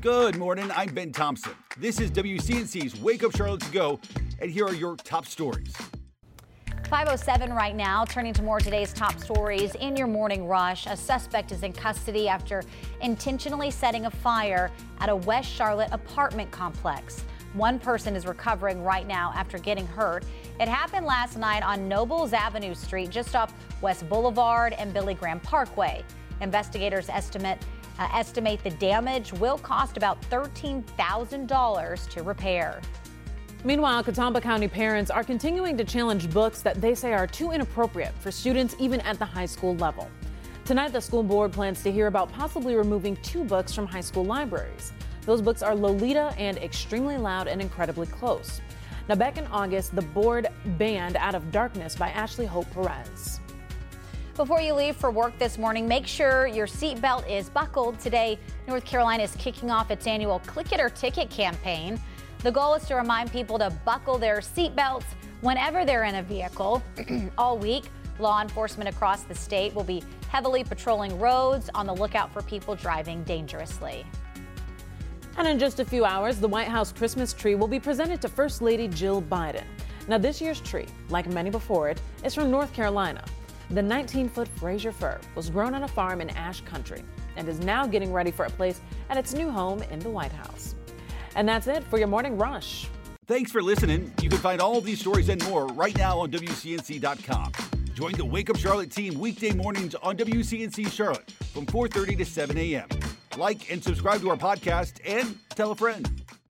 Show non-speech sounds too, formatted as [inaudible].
Good morning. I'm Ben Thompson. This is WCNC's Wake Up Charlotte to Go, and here are your top stories. 507 right now, turning to more today's top stories in your morning rush. A suspect is in custody after intentionally setting a fire at a West Charlotte apartment complex. One person is recovering right now after getting hurt. It happened last night on Nobles Avenue Street, just off West Boulevard and Billy Graham Parkway. Investigators estimate uh, estimate the damage will cost about $13,000 to repair. Meanwhile, Catawba County parents are continuing to challenge books that they say are too inappropriate for students even at the high school level. Tonight, the school board plans to hear about possibly removing two books from high school libraries. Those books are Lolita and Extremely Loud and Incredibly Close. Now, back in August, the board banned Out of Darkness by Ashley Hope Perez. Before you leave for work this morning, make sure your seatbelt is buckled. Today, North Carolina is kicking off its annual Click It or Ticket campaign. The goal is to remind people to buckle their seatbelts whenever they're in a vehicle. [clears throat] All week, law enforcement across the state will be heavily patrolling roads on the lookout for people driving dangerously. And in just a few hours, the White House Christmas tree will be presented to First Lady Jill Biden. Now, this year's tree, like many before it, is from North Carolina. The 19 foot Fraser fir was grown on a farm in Ashe County and is now getting ready for a place at its new home in the White House. And that's it for your morning rush. Thanks for listening. You can find all these stories and more right now on WCNC.com. Join the Wake Up Charlotte team weekday mornings on WCNC Charlotte from 4:30 to 7 a.m. Like and subscribe to our podcast and tell a friend.